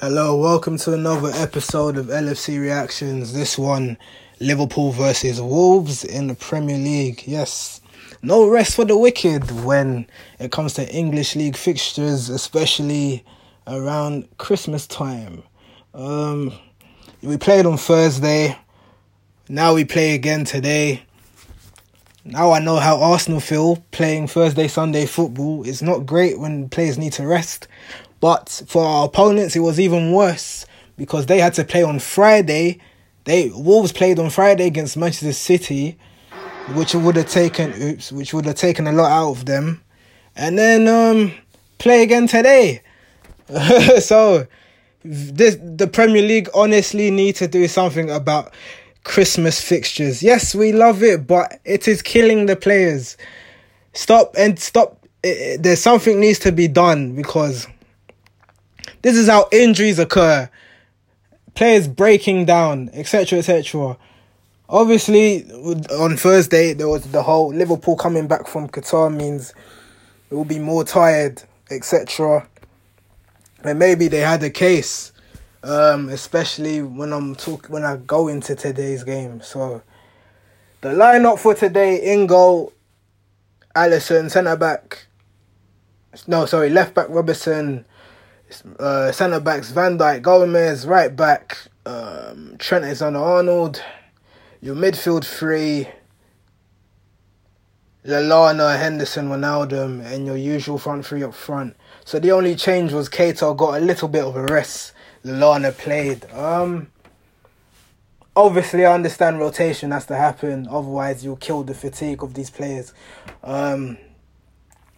Hello, welcome to another episode of LFC Reactions. This one, Liverpool versus Wolves in the Premier League. Yes, no rest for the wicked when it comes to English League fixtures, especially around Christmas time. Um, we played on Thursday. Now we play again today. Now I know how Arsenal feel playing Thursday, Sunday football. It's not great when players need to rest. But for our opponents, it was even worse because they had to play on Friday. They Wolves played on Friday against Manchester City, which would have taken oops, which would have taken a lot out of them, and then um play again today. so this the Premier League honestly need to do something about Christmas fixtures. Yes, we love it, but it is killing the players. Stop and stop. It, it, there's something needs to be done because this is how injuries occur. Players breaking down, etc., etc. Obviously, on Thursday there was the whole Liverpool coming back from Qatar means it will be more tired, etc. And maybe they had a case, um, especially when I'm talk when I go into today's game. So the lineup for today: Ingo, Alisson, centre back. No, sorry, left back Robertson, uh, centre backs Van Dijk, Gomez, right back um, Trent Alexander Arnold, your midfield three, Lallana, Henderson, Wijnaldum, and your usual front three up front. So the only change was Keita got a little bit of a rest. Lallana played. Um, obviously, I understand rotation has to happen. Otherwise, you'll kill the fatigue of these players. Um,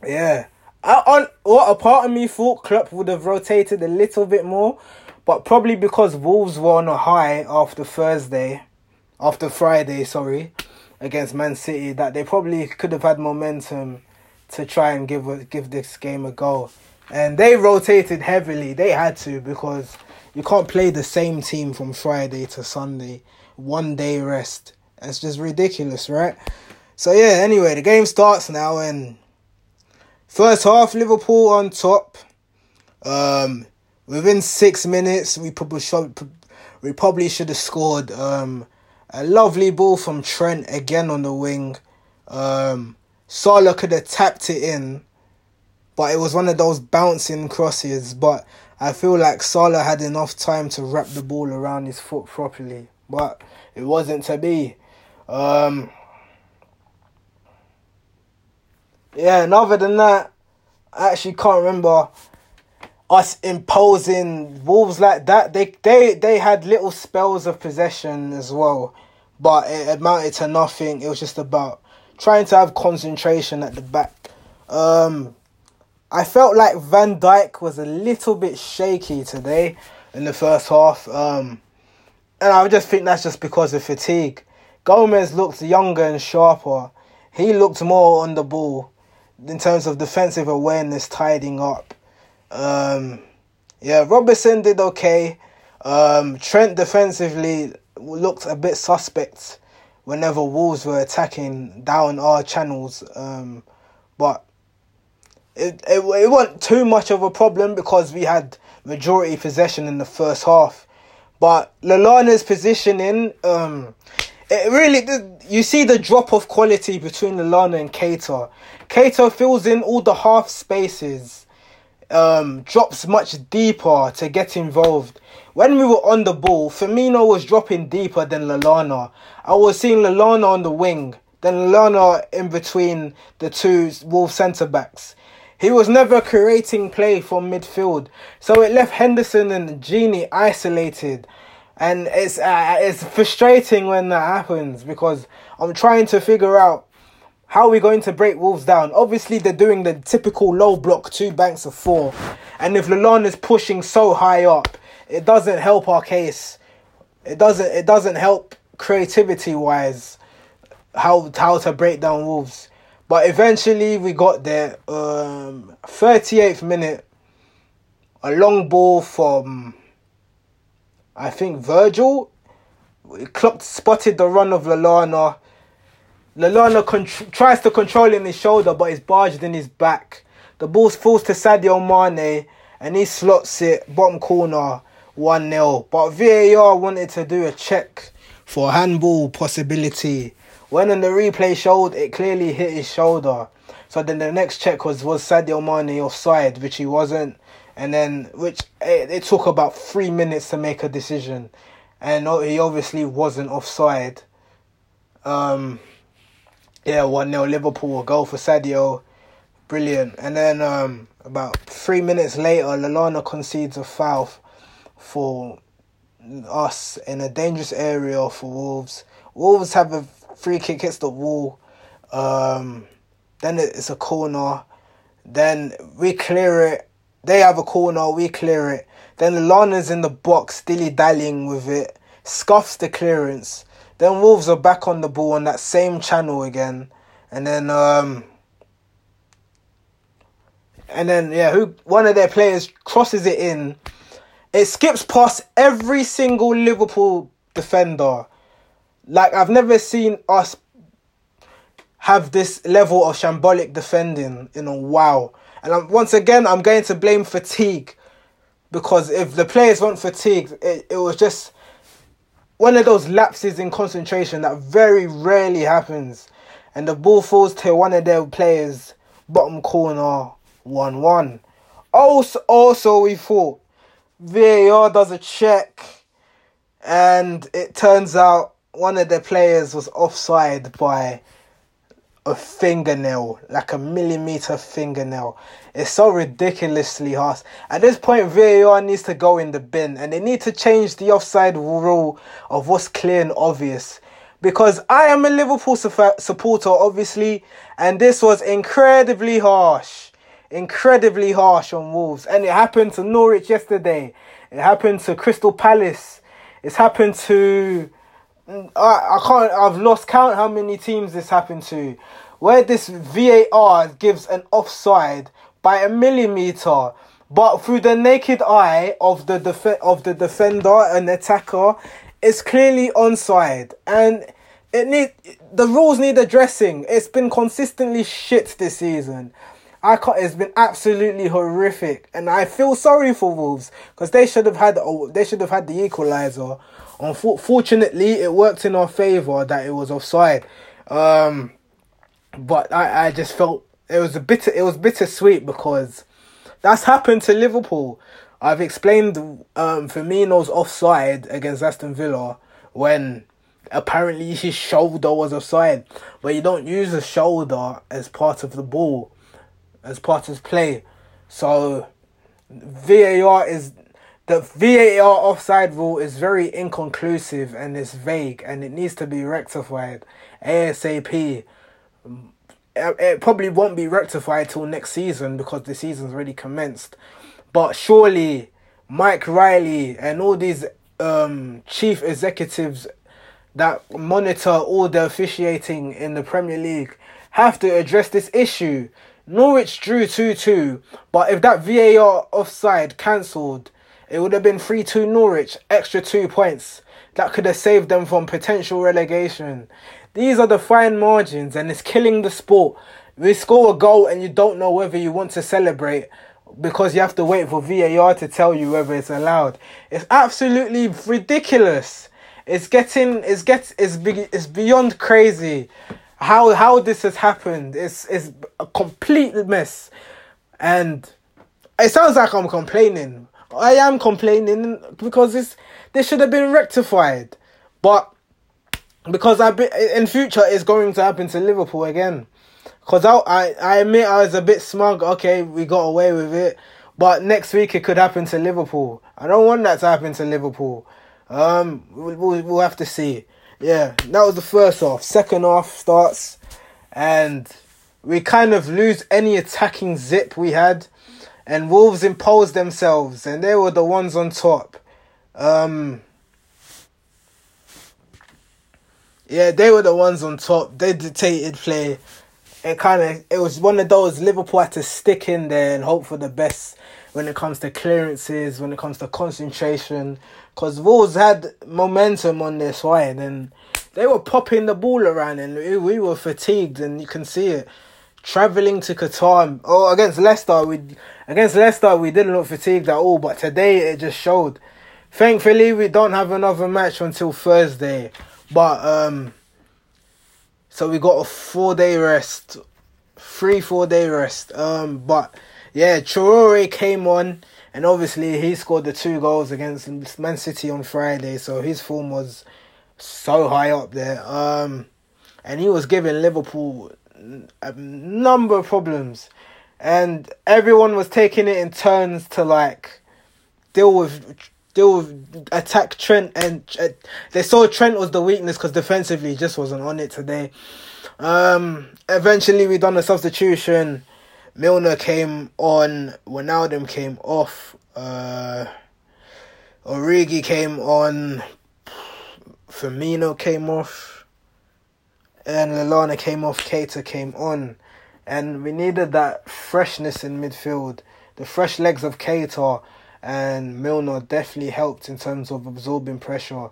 yeah. I, on what a part of me thought Klopp would have rotated a little bit more, but probably because Wolves were on a high after Thursday, after Friday, sorry, against Man City, that they probably could have had momentum to try and give give this game a go, and they rotated heavily. They had to because you can't play the same team from Friday to Sunday, one day rest. It's just ridiculous, right? So yeah. Anyway, the game starts now and First half, Liverpool on top. Um, within six minutes, we probably should, we probably should have scored. Um, a lovely ball from Trent again on the wing. Um, Salah could have tapped it in, but it was one of those bouncing crosses. But I feel like Salah had enough time to wrap the ball around his foot properly, but it wasn't to be. Um, yeah, and other than that, I actually can't remember us imposing Wolves like that. They they they had little spells of possession as well, but it amounted to nothing. It was just about trying to have concentration at the back. Um, I felt like Van Dijk was a little bit shaky today in the first half. Um, and I just think that's just because of fatigue. Gomez looked younger and sharper. He looked more on the ball in terms of defensive awareness, tidying up. Um, yeah, Robertson did okay. Um, Trent defensively looked a bit suspect whenever Wolves were attacking down our channels. Um, but it, it it wasn't too much of a problem because we had majority possession in the first half. But Lallana's positioning, um, it really you see the drop of quality between Lallana and Keita. Keita fills in all the half spaces, um, drops much deeper to get involved. When we were on the ball, Firmino was dropping deeper than Lallana. I was seeing Lallana on the wing, then Lallana in between the two Wolf centre backs. He was never creating play from midfield, so it left Henderson and Gini isolated and it's uh, it's frustrating when that happens because I'm trying to figure out how we're going to break Wolves down. Obviously, they're doing the typical low block, two banks of four, and if Lallana is pushing so high up, it doesn't help our case. It doesn't. It doesn't help creativity wise how how to break down Wolves. But eventually, we got there. Um, 38th minute, a long ball from I think Virgil clocked, spotted the run of. Lallana con- tries to control in his shoulder, but it's barged in his back. The ball falls to Sadio Mane, and he slots it bottom corner. 1 0. But VAR wanted to do a check for handball possibility. When in the replay showed, it clearly hit his shoulder. So then the next check was was Sadio Mane offside, which he wasn't, and then which it, it took about three minutes to make a decision, and he obviously wasn't offside. Um, yeah, one 0 Liverpool goal for Sadio, brilliant. And then um, about three minutes later, Lallana concedes a foul for us in a dangerous area for Wolves. Wolves have a free kick hits the wall. Um, then it's a corner. Then we clear it. They have a corner. We clear it. Then Lana's in the box, dilly dallying with it. Scuffs the clearance. Then Wolves are back on the ball on that same channel again. And then um and then yeah, who one of their players crosses it in. It skips past every single Liverpool defender. Like I've never seen us have this level of shambolic defending in a while. And I'm, once again, I'm going to blame fatigue because if the players weren't fatigued, it, it was just one of those lapses in concentration that very rarely happens. And the ball falls to one of their players, bottom corner, 1 1. Also, also, we thought VAR does a check, and it turns out one of the players was offside by a fingernail, like a millimeter fingernail. It's so ridiculously harsh. At this point, VAR needs to go in the bin and they need to change the offside rule of what's clear and obvious. Because I am a Liverpool supporter, obviously, and this was incredibly harsh. Incredibly harsh on Wolves. And it happened to Norwich yesterday. It happened to Crystal Palace. It's happened to I, I can't. I've lost count how many teams this happened to, where this VAR gives an offside by a millimeter, but through the naked eye of the def- of the defender and attacker, it's clearly onside, and it need the rules need addressing. It's been consistently shit this season. I can't, it's been absolutely horrific, and I feel sorry for Wolves because they should have had they should have had the equalizer Unfortunately, it worked in our favour that it was offside. Um, but I, I just felt it was a bitter it was bittersweet because that's happened to Liverpool. I've explained um, Firmino's offside against Aston Villa when apparently his shoulder was offside, but you don't use the shoulder as part of the ball, as part of play. So VAR is the VAR offside rule is very inconclusive and it's vague and it needs to be rectified ASAP. It probably won't be rectified till next season because the season's already commenced. But surely Mike Riley and all these um, chief executives that monitor all the officiating in the Premier League have to address this issue. Norwich drew 2 2, but if that VAR offside cancelled, it would have been 3 2 Norwich, extra two points. That could have saved them from potential relegation. These are the fine margins, and it's killing the sport. We score a goal, and you don't know whether you want to celebrate because you have to wait for VAR to tell you whether it's allowed. It's absolutely ridiculous. It's getting, it's get, it's be, it's beyond crazy. How how this has happened? It's it's a complete mess, and it sounds like I'm complaining, I am complaining because this this should have been rectified, but because I in future it's going to happen to Liverpool again. Cause I, I I admit I was a bit smug. Okay, we got away with it, but next week it could happen to Liverpool. I don't want that to happen to Liverpool. Um, we'll, we'll have to see. Yeah, that was the first half. Second half starts, and we kind of lose any attacking zip we had and Wolves imposed themselves, and they were the ones on top. Um, yeah, they were the ones on top. They dictated play. It kind of it was one of those Liverpool had to stick in there and hope for the best when it comes to clearances, when it comes to concentration, because Wolves had momentum on their side and they were popping the ball around and we were fatigued and you can see it traveling to Qatar oh against Leicester we against Leicester we didn't look fatigued at all but today it just showed thankfully we don't have another match until Thursday, but um, so we got a four day rest, three four day rest. Um, but yeah, Traore came on, and obviously he scored the two goals against Man City on Friday, so his form was so high up there. Um, and he was giving Liverpool a number of problems, and everyone was taking it in turns to like deal with deal with attack Trent, and uh, they saw Trent was the weakness because defensively just wasn't on it today. Um, eventually we done a substitution. Milner came on, Wijnaldum came off, uh, Origi came on, Firmino came off, and Lallana came off, Keita came on. And we needed that freshness in midfield. The fresh legs of Keita and Milner definitely helped in terms of absorbing pressure.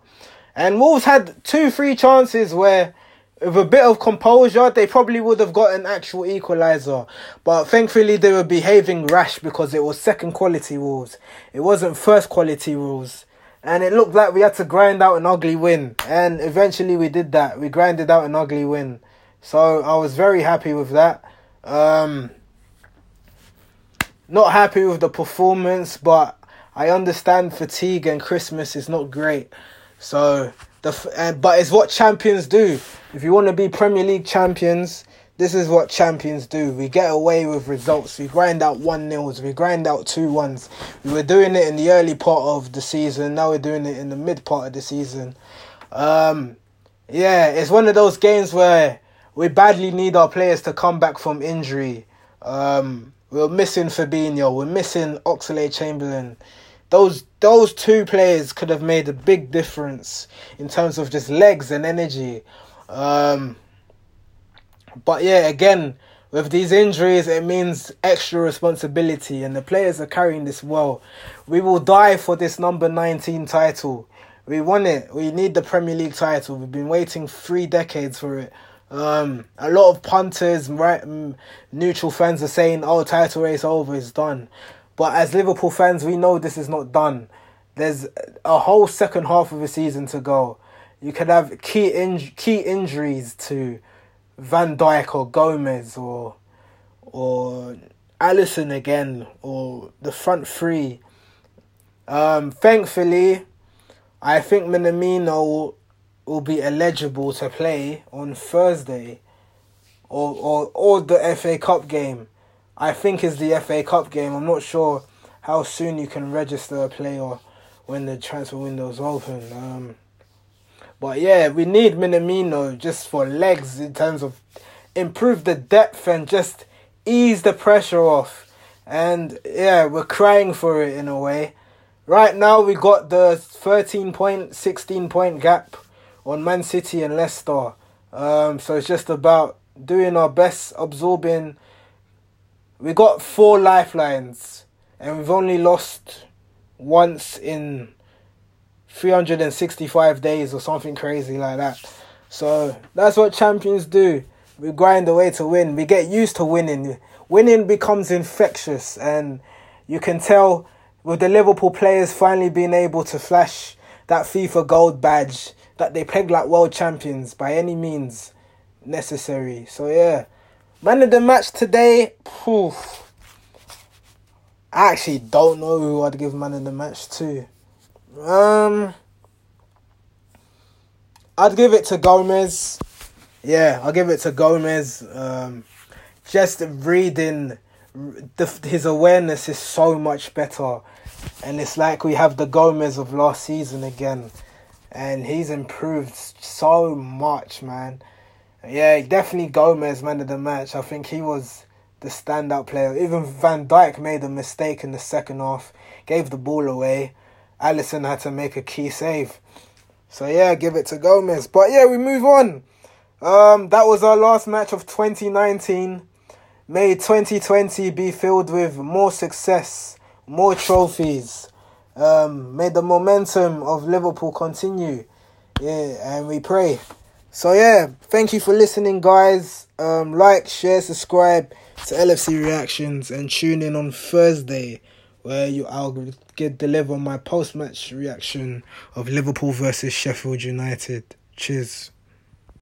And Wolves had two, three chances where with a bit of composure, they probably would have got an actual equaliser. But thankfully, they were behaving rash because it was second quality rules. It wasn't first quality rules. And it looked like we had to grind out an ugly win. And eventually, we did that. We grinded out an ugly win. So I was very happy with that. Um, not happy with the performance, but I understand fatigue and Christmas is not great. So the uh, but it's what champions do. If you want to be Premier League champions, this is what champions do. We get away with results. We grind out one nils. We grind out two ones. We were doing it in the early part of the season. Now we're doing it in the mid part of the season. Um, yeah, it's one of those games where we badly need our players to come back from injury. Um, we're missing Fabinho. We're missing Oxlade Chamberlain those those two players could have made a big difference in terms of just legs and energy. Um, but yeah, again, with these injuries, it means extra responsibility, and the players are carrying this well. We will die for this number 19 title. We want it. We need the Premier League title. We've been waiting three decades for it. Um, a lot of punters, right, neutral fans are saying, "Oh, title race over, it's done." But as Liverpool fans, we know this is not done. There's a whole second half of the season to go. You could have key key injuries to Van Dijk or Gomez or or Alisson again or the front three. Um, thankfully, I think Minamino will, will be eligible to play on Thursday or, or, or the FA Cup game. I think is the FA Cup game. I'm not sure how soon you can register a player when the transfer window is open. Um, but yeah, we need Minamino just for legs in terms of improve the depth and just ease the pressure off. And yeah, we're crying for it in a way. Right now, we got the 13 point, 16 point gap on Man City and Leicester. Um, so it's just about doing our best, absorbing we got four lifelines and we've only lost once in 365 days or something crazy like that. So that's what champions do. We grind away to win. We get used to winning. Winning becomes infectious, and you can tell with the Liverpool players finally being able to flash that FIFA gold badge that they peg like world champions by any means necessary. So yeah. Man of the match today, poof. I actually don't know who I'd give man of the match to. Um, I'd give it to Gomez. Yeah, I'll give it to Gomez. Um, just reading the, his awareness is so much better, and it's like we have the Gomez of last season again, and he's improved so much, man. Yeah, definitely Gomez, man of the match. I think he was the standout player. Even Van Dijk made a mistake in the second half, gave the ball away. Alisson had to make a key save. So yeah, give it to Gomez. But yeah, we move on. Um, that was our last match of 2019. May 2020 be filled with more success, more trophies. Um, may the momentum of Liverpool continue. Yeah, and we pray. So yeah, thank you for listening, guys. Um, like, share, subscribe to LFC Reactions, and tune in on Thursday where you I'll get deliver my post match reaction of Liverpool versus Sheffield United. Cheers.